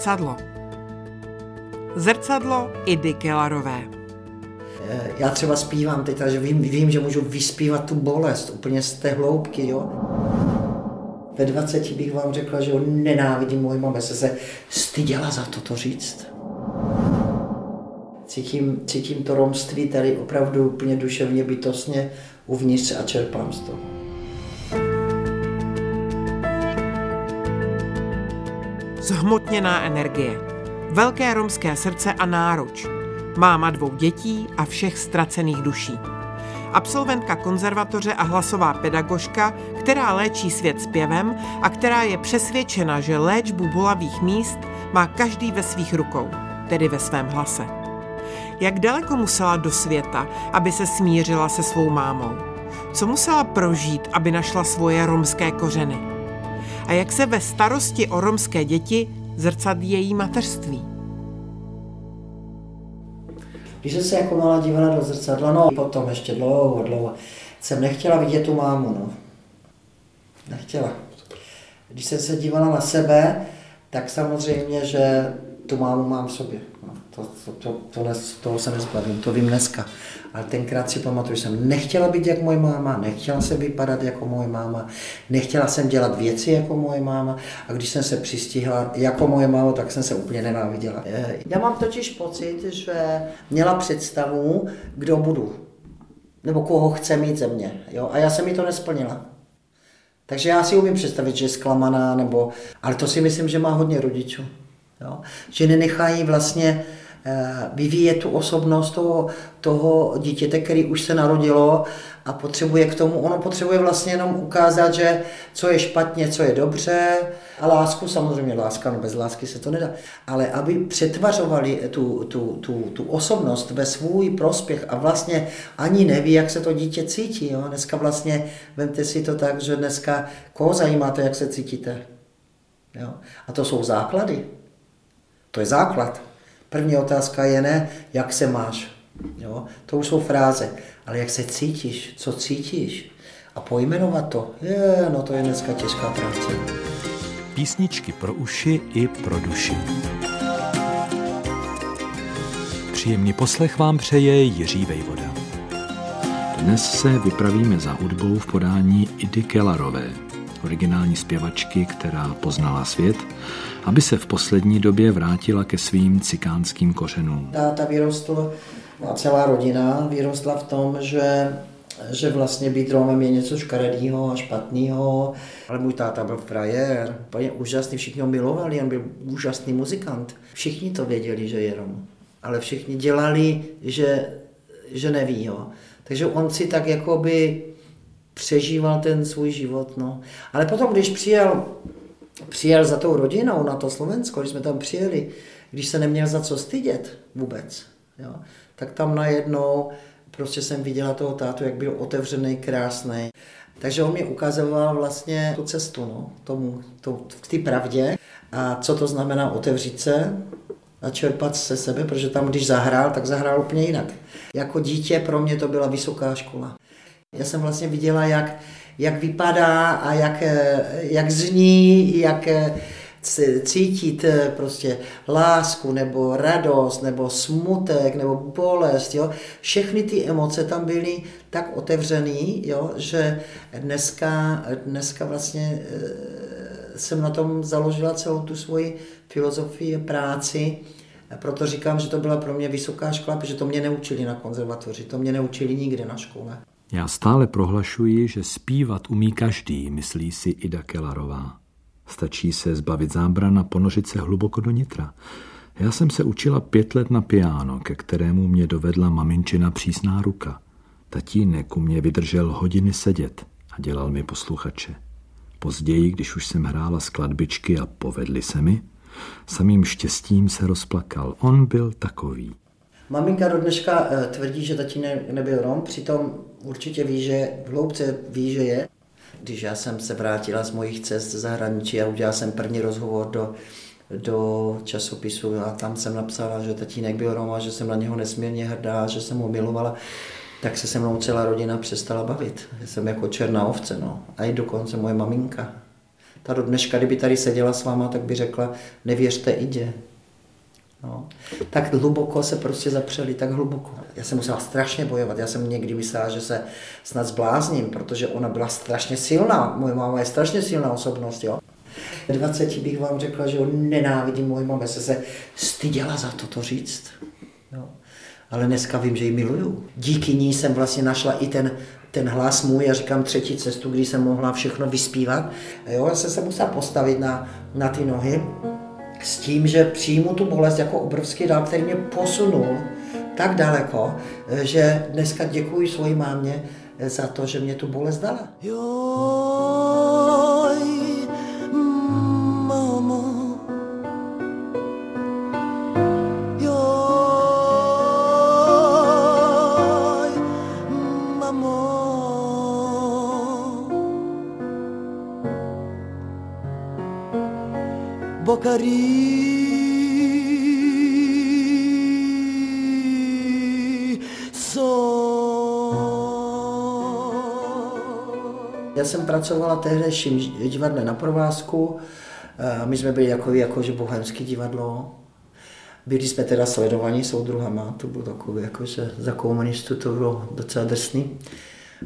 Zrcadlo. Zrcadlo Idy Kelarové. Já třeba zpívám teď, takže vím, vím, že můžu vyspívat tu bolest úplně z té hloubky, jo. Ve 20 bych vám řekla, že ho nenávidím moji mame, se se styděla za to to říct. Cítím, cítím to romství tady opravdu úplně duševně, bytostně uvnitř a čerpám z toho. Zhmotněná energie. Velké romské srdce a náruč. Máma dvou dětí a všech ztracených duší. Absolventka konzervatoře a hlasová pedagožka, která léčí svět zpěvem a která je přesvědčena, že léčbu bolavých míst má každý ve svých rukou, tedy ve svém hlase. Jak daleko musela do světa, aby se smířila se svou mámou? Co musela prožít, aby našla svoje romské kořeny? A jak se ve starosti o romské děti zrcadlí její mateřství? Když jsem se jako malá dívala do zrcadla, no potom ještě dlouho, dlouho, jsem nechtěla vidět tu mámu, no. Nechtěla. Když jsem se dívala na sebe, tak samozřejmě, že tu mámu mám v sobě. To, to, to, to toho se nezbavím, to vím dneska. Ale tenkrát si pamatuju, že jsem nechtěla být jako moje máma, nechtěla jsem vypadat jako moje máma, nechtěla jsem dělat věci jako moje máma a když jsem se přistihla jako moje máma, tak jsem se úplně nenáviděla. Já mám totiž pocit, že měla představu, kdo budu, nebo koho chce mít ze mě. Jo? A já jsem mi to nesplnila. Takže já si umím představit, že je zklamaná, nebo, ale to si myslím, že má hodně rodičů. Jo? Že nenechají vlastně eh, vyvíjet tu osobnost toho, toho dítěte, který už se narodilo a potřebuje k tomu, ono potřebuje vlastně jenom ukázat, že co je špatně, co je dobře a lásku, samozřejmě láska, no bez lásky se to nedá, ale aby přetvařovali tu, tu, tu, tu osobnost ve svůj prospěch a vlastně ani neví, jak se to dítě cítí. Jo? Dneska vlastně, vemte si to tak, že dneska koho zajímá to, jak se cítíte? Jo? A to jsou základy. To je základ. První otázka je ne, jak se máš. Jo? To už jsou fráze. Ale jak se cítíš, co cítíš a pojmenovat to, je, no to je dneska těžká práce. Písničky pro uši i pro duši. Příjemný poslech vám přeje Jiří Vejvoda. Dnes se vypravíme za hudbou v podání Idy Kellarové, originální zpěvačky, která poznala svět, aby se v poslední době vrátila ke svým cikánským kořenům. Táta vyrostl a celá rodina vyrostla v tom, že že vlastně být Romem je něco škaredého a špatného. Ale můj táta byl frajer, úplně úžasný, všichni ho milovali, on byl úžasný muzikant. Všichni to věděli, že je Rom, ale všichni dělali, že, že neví. Jo. Takže on si tak jakoby přežíval ten svůj život. No. Ale potom, když přijel, přijel za tou rodinou na to Slovensko, když jsme tam přijeli, když se neměl za co stydět vůbec, jo, tak tam najednou prostě jsem viděla toho tátu, jak byl otevřený, krásný. Takže on mi ukazoval vlastně tu cestu no, tomu, to, k té pravdě a co to znamená otevřít se a čerpat se sebe, protože tam, když zahrál, tak zahrál úplně jinak. Jako dítě pro mě to byla vysoká škola. Já jsem vlastně viděla, jak, jak vypadá a jak, jak zní, jak cítit eh, prostě lásku, nebo radost, nebo smutek, nebo bolest, jo. Všechny ty emoce tam byly tak otevřený, jo, že dneska, dneska vlastně eh, jsem na tom založila celou tu svoji filozofii, práci, proto říkám, že to byla pro mě vysoká škola, protože to mě neučili na konzervatoři, to mě neučili nikde na škole. Já stále prohlašuji, že zpívat umí každý, myslí si Ida Kelarová. Stačí se zbavit zábran a ponořit se hluboko do nitra. Já jsem se učila pět let na piano, ke kterému mě dovedla maminčina přísná ruka. Tatínek u mě vydržel hodiny sedět a dělal mi posluchače. Později, když už jsem hrála skladbičky a povedli se mi, samým štěstím se rozplakal. On byl takový. Maminka do dneška eh, tvrdí, že tatínek nebyl Rom, přitom určitě ví, že v hloubce ví, že je. Když já jsem se vrátila z mojich cest zahraničí a udělal jsem první rozhovor do, do časopisu a tam jsem napsala, že tatínek byl Roma, že jsem na něho nesmírně hrdá, že jsem ho milovala, tak se se mnou celá rodina přestala bavit. Jsem jako černá ovce, no. A i dokonce moje maminka. Ta do dneška, kdyby tady seděla s váma, tak by řekla, nevěřte, jde. No. Tak hluboko se prostě zapřeli, tak hluboko. Já jsem musela strašně bojovat, já jsem někdy myslela, že se snad zblázním, protože ona byla strašně silná, moje máma je strašně silná osobnost, jo. 20 bych vám řekla, že nenávidím moji mamu, se se styděla za to to říct. Jo. Ale dneska vím, že ji miluju. Díky ní jsem vlastně našla i ten, ten hlas můj, já říkám třetí cestu, kdy jsem mohla všechno vyspívat. Jo, já jsem se musela postavit na, na ty nohy s tím, že přijmu tu bolest jako obrovský dál, který mě posunul tak daleko, že dneska děkuji svojí mámě za to, že mě tu bolest dala. Joj, pracovala tehdejším divadle na provázku. Eh, My jsme byli jako, jako že bohemský divadlo. Byli jsme teda sledovaní soudruhama, to bylo takové, jako, že za komunistů to bylo docela drsný.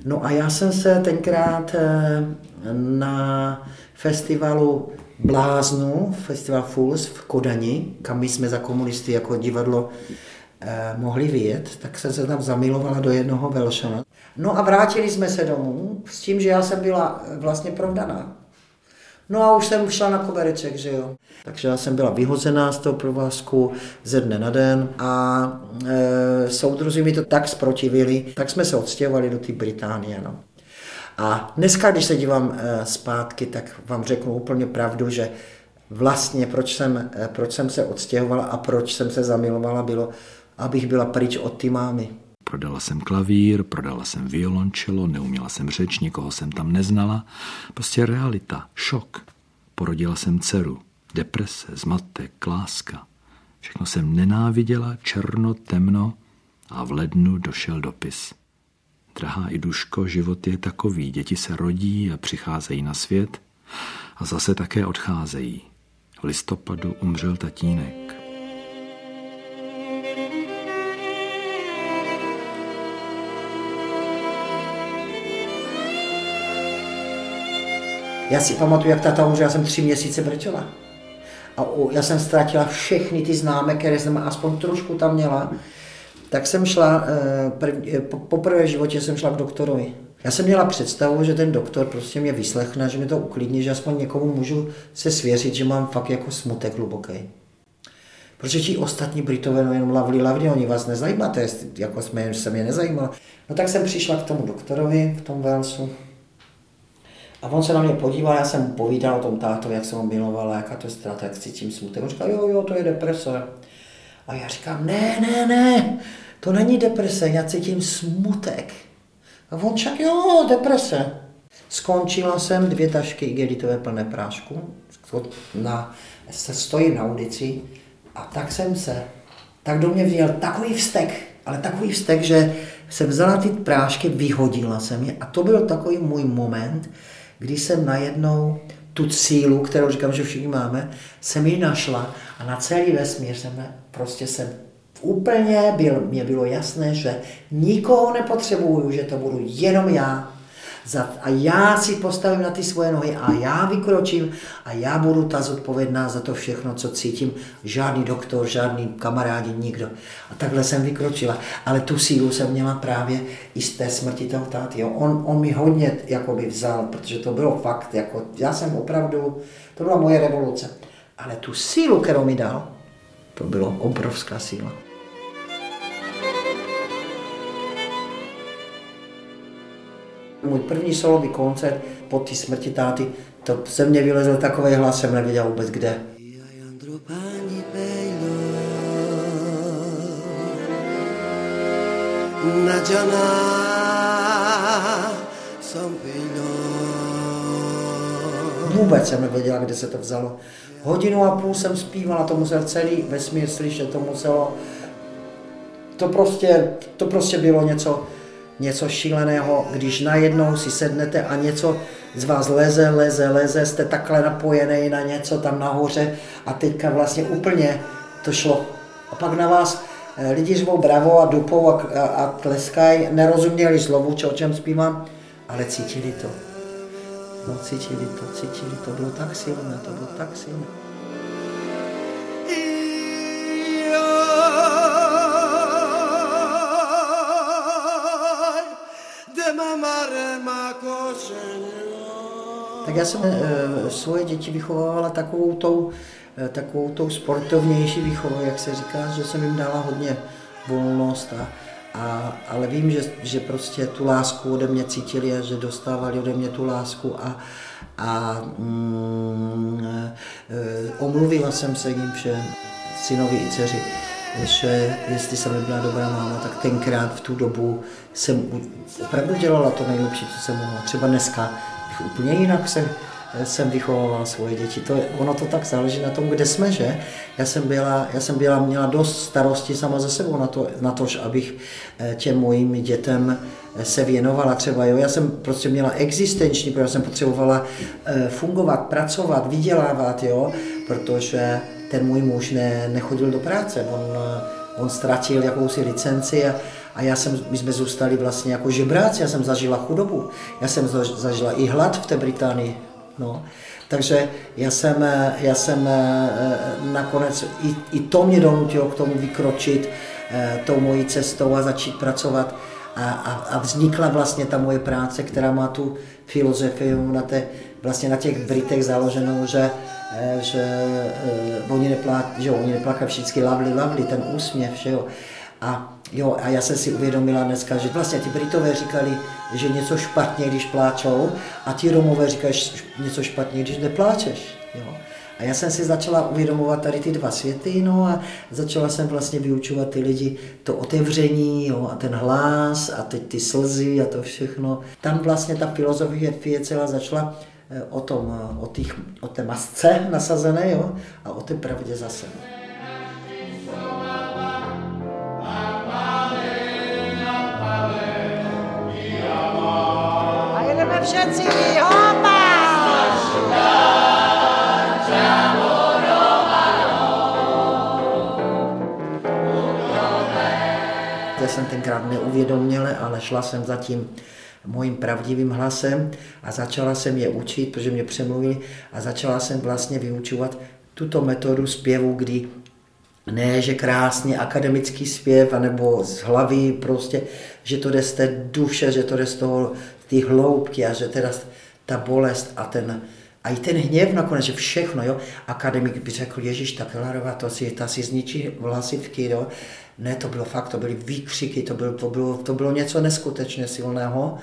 No a já jsem se tenkrát eh, na festivalu Bláznu, festival Fools v Kodani, kam my jsme za komunisty jako divadlo eh, mohli vyjet, tak jsem se tam zamilovala do jednoho Velšana. No a vrátili jsme se domů s tím, že já jsem byla vlastně provdaná. No a už jsem šla na kobereček, že jo. Takže já jsem byla vyhozená z toho provázku ze dne na den a e, soudruzi mi to tak zprotivili, tak jsme se odstěhovali do té Británie. No. A dneska, když se dívám e, zpátky, tak vám řeknu úplně pravdu, že vlastně proč jsem, e, proč jsem se odstěhovala a proč jsem se zamilovala, bylo, abych byla pryč od ty mámy. Prodala jsem klavír, prodala jsem violončelo, neuměla jsem řeč, nikoho jsem tam neznala. Prostě realita, šok. Porodila jsem dceru, deprese, zmatek, láska. Všechno jsem nenáviděla, černo, temno a v lednu došel dopis. Drahá i duško, život je takový, děti se rodí a přicházejí na svět a zase také odcházejí. V listopadu umřel tatínek. Já si pamatuju, jak táta umřel, já jsem tři měsíce brečela. A já jsem ztratila všechny ty známé, které jsem aspoň trošku tam měla. Tak jsem šla, poprvé v životě jsem šla k doktorovi. Já jsem měla představu, že ten doktor prostě mě vyslechne, že mi to uklidní, že aspoň někomu můžu se svěřit, že mám fakt jako smutek hluboký. Protože ti ostatní Britové no jenom lavli, lavli, oni vás nezajímáte, jako jsme, se mě nezajímalo. No tak jsem přišla k tomu doktorovi v tom Walesu. A on se na mě podíval, já jsem mu povídal o tom tátovi, jak jsem ho milovala, jaká to je strata, jak cítím smutek. On říkal, jo, jo, to je deprese. A já říkám, ne, ne, ne, to není deprese, já cítím smutek. A on však, jo, deprese. Skončila jsem dvě tašky igelitové plné prášku, na, se stojím na ulici a tak jsem se, tak do mě vzal takový vztek, ale takový vztek, že jsem vzala ty prášky, vyhodila jsem je a to byl takový můj moment, kdy jsem najednou tu sílu, kterou říkám, že všichni máme, jsem ji našla a na celý vesmír jsem prostě jsem úplně byl, mě bylo jasné, že nikoho nepotřebuju, že to budu jenom já. A já si postavím na ty svoje nohy a já vykročím a já budu ta zodpovědná za to všechno, co cítím. Žádný doktor, žádný kamarádi, nikdo. A takhle jsem vykročila. Ale tu sílu jsem měla právě i z té smrti toho táty. Jo. On, on mi hodně jakoby vzal, protože to bylo fakt. Jako, já jsem opravdu, to byla moje revoluce. Ale tu sílu, kterou mi dal, to bylo obrovská síla. Můj první solový koncert po té smrti táty, to se mě vylezl takový hlas, jsem nevěděl vůbec kde. Vůbec jsem nevěděla, kde se to vzalo. Hodinu a půl jsem zpívala, to musel celý vesmír slyšet, to muselo... To prostě, to prostě bylo něco, něco šíleného, když najednou si sednete a něco, z vás leze, leze, leze, jste takhle napojený na něco tam nahoře a teďka vlastně úplně to šlo. A pak na vás eh, lidi řvou bravo a dupou a, a, a tleskají, nerozuměli slovu, o čem zpívám, ale cítili to. No, cítili to, cítili to, bylo tak silné, to bylo tak silné. Tak já jsem e, svoje děti vychovala takovou tou, e, takovou tou sportovnější výchovou, jak se říká, že jsem jim dala hodně volnost, a, a, ale vím, že, že prostě tu lásku ode mě cítili a že dostávali ode mě tu lásku a, a mm, e, omluvila jsem se jim všem, synovi i dceři, že jestli jsem nebyla dobrá máma, tak tenkrát v tu dobu jsem opravdu dělala to nejlepší, co jsem mohla. Třeba dneska úplně jinak jsem, jsem vychovala svoje děti. To, ono to tak záleží na tom, kde jsme, že? Já jsem, byla, já jsem byla, měla dost starosti sama ze sebou na to, na to abych eh, těm mojim dětem eh, se věnovala třeba. Jo? Já jsem prostě měla existenční, protože jsem potřebovala eh, fungovat, pracovat, vydělávat, jo? protože ten můj muž ne, nechodil do práce. On, on ztratil jakousi licenci a, a já jsem, my jsme zůstali vlastně jako žebráci, já jsem zažila chudobu, já jsem zažila i hlad v té Británii. No. Takže já jsem, já jsem eh, nakonec, i, i to mě donutilo k tomu vykročit eh, tou mojí cestou a začít pracovat. A, a, a vznikla vlastně ta moje práce, která má tu filozofii na, té, vlastně na těch Britech založenou, že, eh, že, oni, neplá, že oni neplakají všichni lovely, lovely, ten úsměv, že jo. A, jo, a já jsem si uvědomila dneska, že vlastně ty Britové říkali, že něco špatně, když pláčou, a ti Romové říkají něco špatně, když nepláčeš. Jo. A já jsem si začala uvědomovat tady ty dva světy, no a začala jsem vlastně vyučovat ty lidi to otevření, jo, a ten hlas, a teď ty slzy a to všechno. Tam vlastně ta filozofie celá začala eh, o, tom, eh, o, těch, o té masce nasazené, jo, a o té pravdě zase. Tenkrát neuvědomila, ale šla jsem za tím mojím pravdivým hlasem a začala jsem je učit, protože mě přemluvili a začala jsem vlastně vyučovat tuto metodu zpěvu, kdy ne, že krásně akademický zpěv, anebo z hlavy prostě, že to jde z té duše, že to jde z toho ty hloubky a že teda ta bolest a ten, a i ten hněv nakonec, že všechno, jo. Akademik by řekl, Ježíš, ta Kelarová, to si, ta si zničí hlasivky, jo. Ne, to bylo fakt, to byly výkřiky, to bylo, to bylo, to bylo něco neskutečně silného,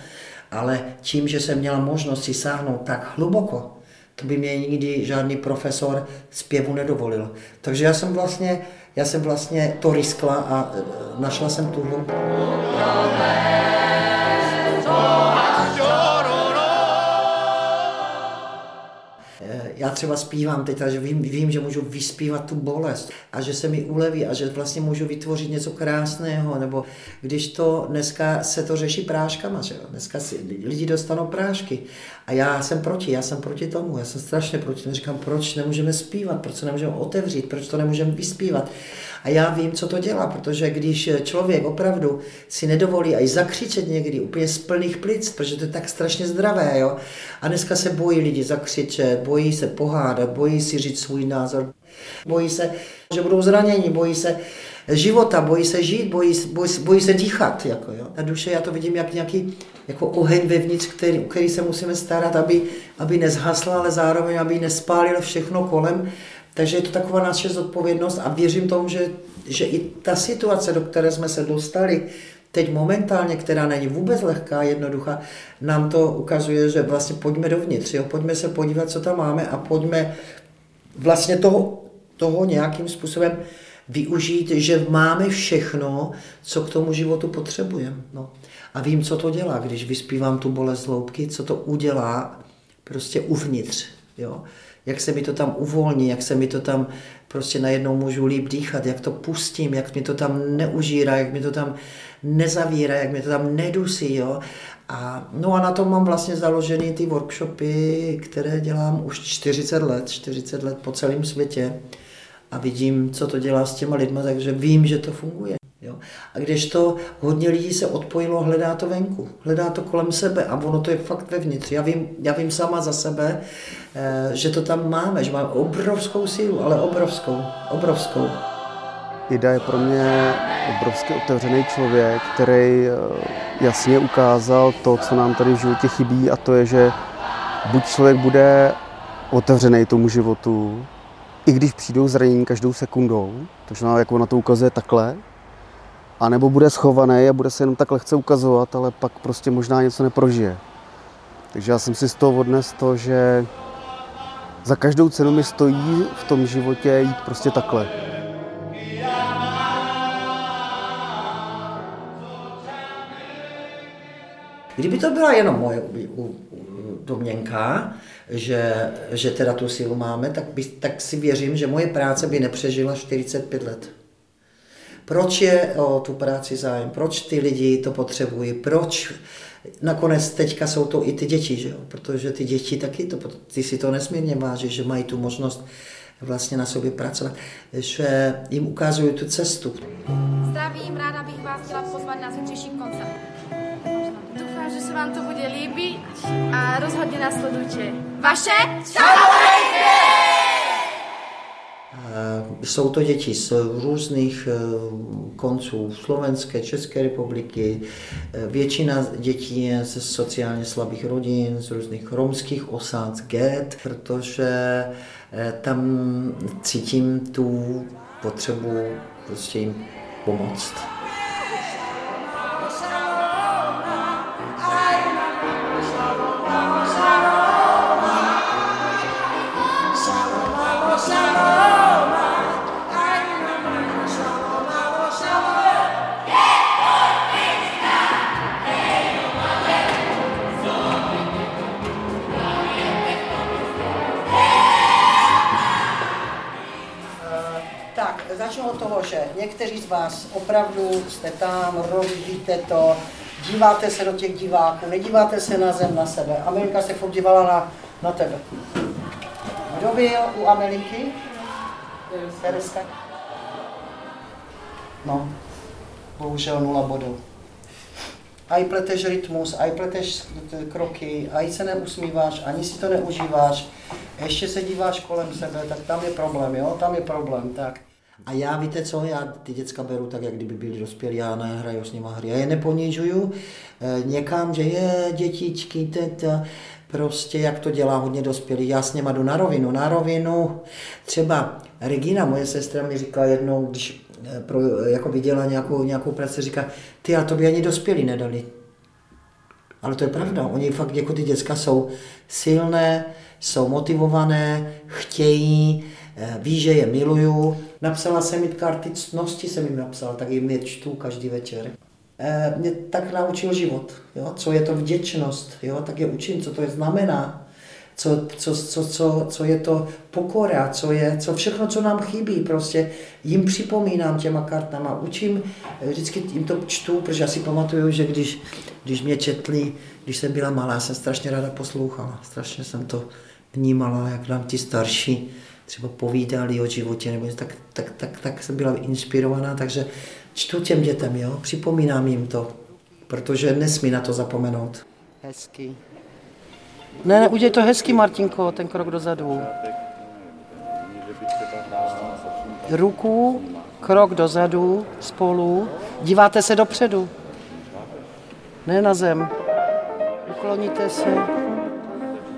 ale tím, že jsem měla možnost si sáhnout tak hluboko, to by mě nikdy žádný profesor zpěvu nedovolil. Takže já jsem vlastně, já jsem vlastně to riskla a e, našla jsem tu hloubku. Já třeba zpívám teď, že vím, vím, že můžu vyspívat tu bolest a že se mi uleví a že vlastně můžu vytvořit něco krásného, nebo když to dneska se to řeší práškama, že jo? dneska si lidi dostanou prášky a já jsem proti, já jsem proti tomu, já jsem strašně proti tomu, říkám, proč nemůžeme zpívat, proč se nemůžeme otevřít, proč to nemůžeme vyspívat. A já vím, co to dělá, protože když člověk opravdu si nedovolí i zakřičet někdy úplně z plných plic, protože to je tak strašně zdravé, jo. A dneska se bojí lidi zakřičet, bojí se pohádat, bojí si říct svůj názor, bojí se, že budou zraněni, bojí se života, bojí se žít, bojí, bojí, bojí se dýchat. Jako, jo. Na duše já to vidím jak nějaký jako oheň vevnitř, který, který se musíme starat, aby, aby nezhasla, ale zároveň, aby nespálil všechno kolem. Takže je to taková naše zodpovědnost a věřím tomu, že, že i ta situace, do které jsme se dostali, teď momentálně, která není vůbec lehká, jednoduchá, nám to ukazuje, že vlastně pojďme dovnitř, jo? pojďme se podívat, co tam máme a pojďme vlastně toho, toho nějakým způsobem využít, že máme všechno, co k tomu životu potřebujeme. No. A vím, co to dělá, když vyspívám tu bolest hloubky, co to udělá prostě uvnitř. Jo? Jak se mi to tam uvolní, jak se mi to tam prostě najednou můžu líp dýchat, jak to pustím, jak mi to tam neužírá, jak mi to tam nezavírá, jak mi to tam nedusí, jo. A, no a na tom mám vlastně založený ty workshopy, které dělám už 40 let, 40 let po celém světě a vidím, co to dělá s těma lidma, takže vím, že to funguje. Jo? A když to hodně lidí se odpojilo, hledá to venku, hledá to kolem sebe a ono to je fakt vevnitř. Já vím, já vím sama za sebe, eh, že to tam máme, že máme obrovskou sílu, ale obrovskou, obrovskou. Ida je pro mě obrovský otevřený člověk, který eh, jasně ukázal to, co nám tady v životě chybí a to je, že buď člověk bude otevřený tomu životu, i když přijdou zranění každou sekundou, takže jako na to ukazuje takhle, a nebo bude schovaný a bude se jenom tak lehce ukazovat, ale pak prostě možná něco neprožije. Takže já jsem si z toho odnes to, že za každou cenu mi stojí v tom životě jít prostě takhle. Kdyby to byla jenom moje domněnka, že, že teda tu sílu máme, tak, by, tak si věřím, že moje práce by nepřežila 45 let. Proč je o tu práci zájem? Proč ty lidi to potřebují? Proč nakonec teďka jsou to i ty děti, že jo? protože ty děti taky, to, ty si to nesmírně váží, že mají tu možnost vlastně na sobě pracovat, že jim ukazují tu cestu. Zdravím, ráda bych vás chtěla pozvat na zítřejší koncert. Že se vám to bude líbit a rozhodně následujte. Vaše Samozřejmě! Jsou to děti z různých eh, konců Slovenské, České republiky. Eh, většina dětí je ze sociálně slabých rodin, z různých romských osád, get, protože eh, tam cítím tu potřebu prostě jim pomoct. Někteří z vás opravdu jste tam, rozjíždíte to, díváte se do těch diváků, nedíváte se na zem, na sebe. Amerika se furt dívala na, na tebe. Kdo byl u Ameriky? Tereska? No, bohužel nula bodů. Aj pleteš rytmus, aj pleteš kroky, aj se neusmíváš, ani si to neužíváš, ještě se díváš kolem sebe, tak tam je problém, jo, tam je problém, tak. A já víte co, já ty děcka beru tak, jak kdyby byli dospělí, já nehraju s nimi hry. Já je neponižuju e, někam, že je dětičky, teta, prostě jak to dělá hodně dospělí. Já s něma jdu na rovinu, na rovinu. Třeba Regina, moje sestra mi říká jednou, když e, pro, jako viděla nějakou, nějakou práci, říká, ty a to by ani dospělí nedali. Ale to je pravda, oni fakt jako ty děcka jsou silné, jsou motivované, chtějí, Eh, ví, že je miluju. Napsala jsem jim karty ctnosti, jsem jim napsal, tak jim je čtu každý večer. Eh, mě tak naučil život, jo? co je to vděčnost, jo? tak je učím, co to je znamená, co, co, co, co, co je to pokora, co je, co všechno, co nám chybí, prostě jim připomínám těma kartama, učím, eh, vždycky jim to čtu, protože já si pamatuju, že když, když mě četli, když jsem byla malá, jsem strašně ráda poslouchala, strašně jsem to vnímala, jak nám ti starší třeba povídali o životě, nebo tak, tak, tak, tak jsem byla inspirovaná, takže čtu těm dětem, jo, připomínám jim to, protože nesmí na to zapomenout. Hezký. Ne, ne, udělej to hezky, Martinko, ten krok dozadu. Ruku, krok dozadu, spolu. Díváte se dopředu. Ne na zem. Ukloníte se.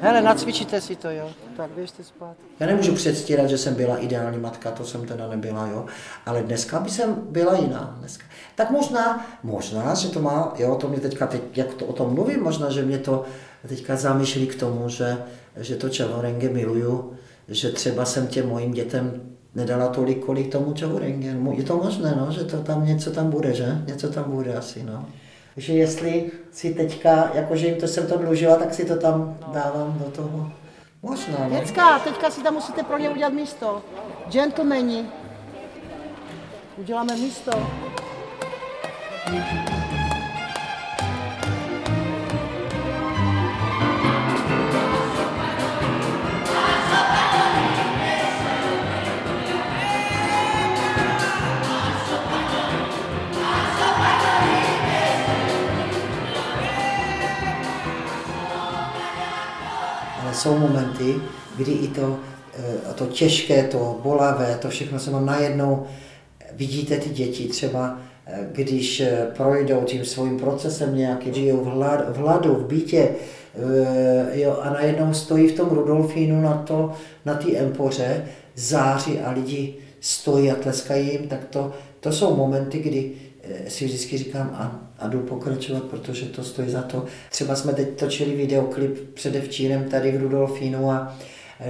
Hele, nacvičíte si to, jo. Tak běžte spát. Já nemůžu předstírat, že jsem byla ideální matka, to jsem teda nebyla, jo. Ale dneska by jsem byla jiná. Dneska. Tak možná, možná, že to má, jo, to mě teďka, teď, jak to o tom mluvím, možná, že mě to teďka zamýšlí k tomu, že, že to čavorenge miluju, že třeba jsem těm mojim dětem nedala tolik, kolik tomu čavorenge. Je to možné, no, že to tam něco tam bude, že? Něco tam bude asi, no že jestli si teďka, jakože jim to jsem to dlužila, tak si to tam dávám do toho, Možná, no. Děcka, teďka si tam musíte pro ně udělat místo. Gentlemani. Uděláme místo. Ale jsou momenty, kdy i to, eh, to těžké, to bolavé, to všechno se vám najednou vidíte ty děti třeba, eh, když eh, projdou tím svým procesem nějakým, žijou v, hlad, v hladu, v bytě, jo, a najednou stojí v tom Rudolfínu na to, na empoře, září a lidi stojí a tleskají jim, tak to, to jsou momenty, kdy si vždycky říkám a, a jdu pokračovat, protože to stojí za to. Třeba jsme teď točili videoklip předevčírem tady v Rudolfínu a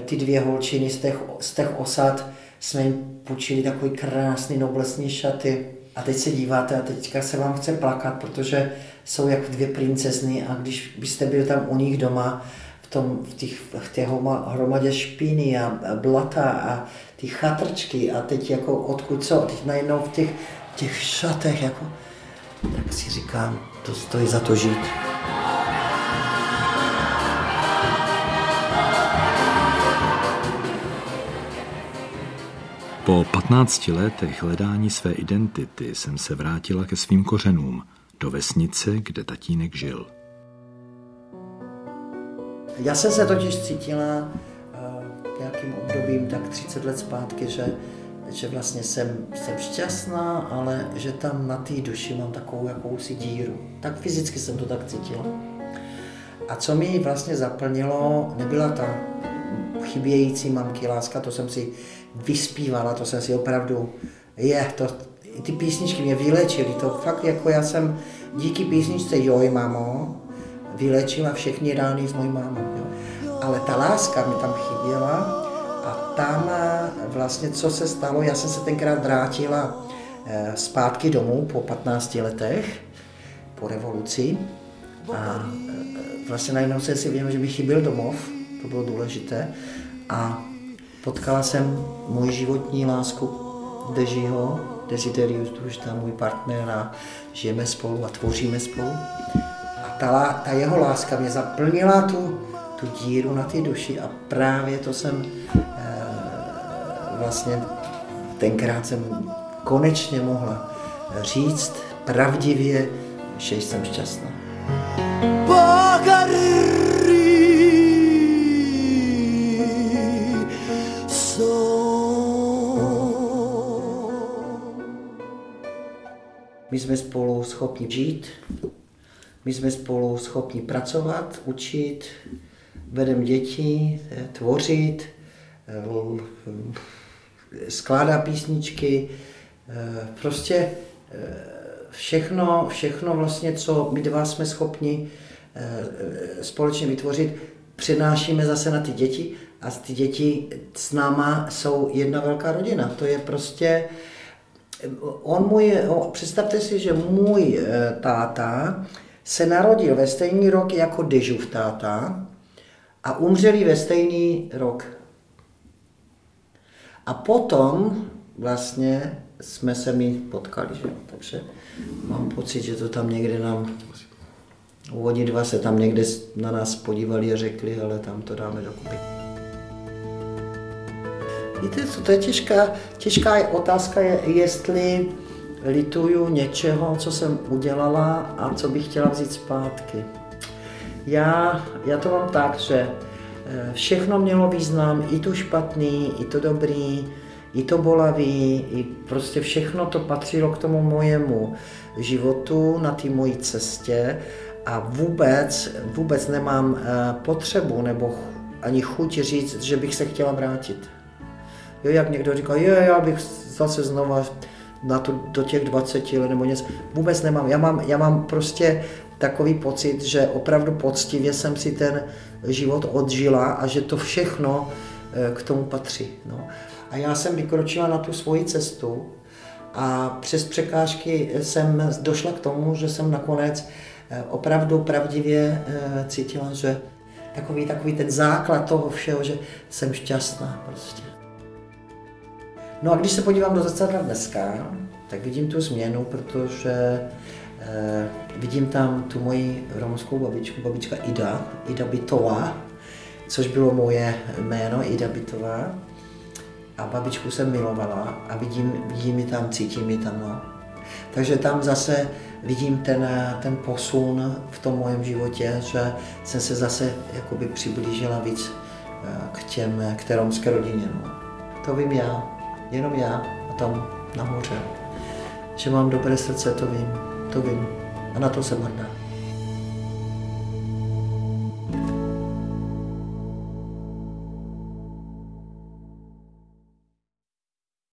ty dvě holčiny z těch, z těch osad jsme jim půjčili takový krásný noblesní šaty. A teď se díváte a teďka se vám chce plakat, protože jsou jako dvě princezny a když byste byl tam u nich doma, v, tom, v, těch, v té hromadě špíny a, a blata a ty chatrčky a teď jako odkud co, teď najednou v těch, těch šatech jako, tak si říkám, to stojí za to žít. Po 15 letech hledání své identity jsem se vrátila ke svým kořenům, do vesnice, kde tatínek žil. Já jsem se totiž cítila uh, nějakým obdobím, tak 30 let zpátky, že, že vlastně jsem, jsem šťastná, ale že tam na té duši mám takovou jakousi díru. Tak fyzicky jsem to tak cítila. A co mi vlastně zaplnilo, nebyla ta chybějící mamky láska, to jsem si vyspívala, to jsem si opravdu, je, to, ty písničky mě vylečily, to fakt jako já jsem díky písničce Joj, mamo, vylečila všechny rány s mojí mámou. Ale ta láska mi tam chyběla tam vlastně, co se stalo, já jsem se tenkrát vrátila eh, zpátky domů po 15 letech, po revoluci a eh, vlastně najednou jsem si věděl, že mi chyběl domov, to bylo důležité a potkala jsem můj životní lásku Dežiho, Desiderius, tam můj partner a žijeme spolu a tvoříme spolu. A ta, ta jeho láska mě zaplnila tu, tu díru na ty duši a právě to jsem vlastně tenkrát jsem konečně mohla říct pravdivě, že jsem šťastná. My jsme spolu schopni žít, my jsme spolu schopni pracovat, učit, vedem děti, tvořit, skládat písničky, prostě všechno, všechno vlastně, co my dva jsme schopni společně vytvořit, přenášíme zase na ty děti a ty děti s náma jsou jedna velká rodina. To je prostě, on můj, představte si, že můj eh, táta se narodil ve stejný rok jako Dežův táta a umřeli ve stejný rok. A potom vlastně jsme se mi potkali, že? takže mám pocit, že to tam někde nám, oni dva se tam někde na nás podívali a řekli, ale tam to dáme dokupy. Víte co, to je těžká, těžká otázka, je, jestli lituju něčeho, co jsem udělala a co bych chtěla vzít zpátky. Já, já to mám tak, že všechno mělo význam, i to špatný, i to dobrý, i to bolavý, i prostě všechno to patřilo k tomu mojemu životu na té mojí cestě a vůbec, vůbec nemám eh, potřebu nebo ani chuť říct, že bych se chtěla vrátit. Jo, jak někdo říká, jo, já bych zase znova na to, do těch 20 let nebo něco. Vůbec nemám. Já mám, já mám prostě takový pocit, že opravdu poctivě jsem si ten život odžila a že to všechno eh, k tomu patří. No. A já jsem vykročila na tu svoji cestu a přes překážky jsem došla k tomu, že jsem nakonec eh, opravdu pravdivě eh, cítila, že takový, takový ten základ toho všeho, že jsem šťastná prostě. No a když se podívám do zrcadla dneska, tak vidím tu změnu, protože eh, vidím tam tu moji romskou babičku, babička Ida, Ida Bytová, což bylo moje jméno, Ida Bytová. A babičku jsem milovala a vidím, vidím ji tam, cítím ji tam. No. Takže tam zase vidím ten, ten posun v tom mojem životě, že jsem se zase jakoby přiblížila víc eh, k těm, k té romské rodině. No. To vím já, jenom já a tam nahoře. Že mám dobré srdce, to vím, na to jsem hrdá.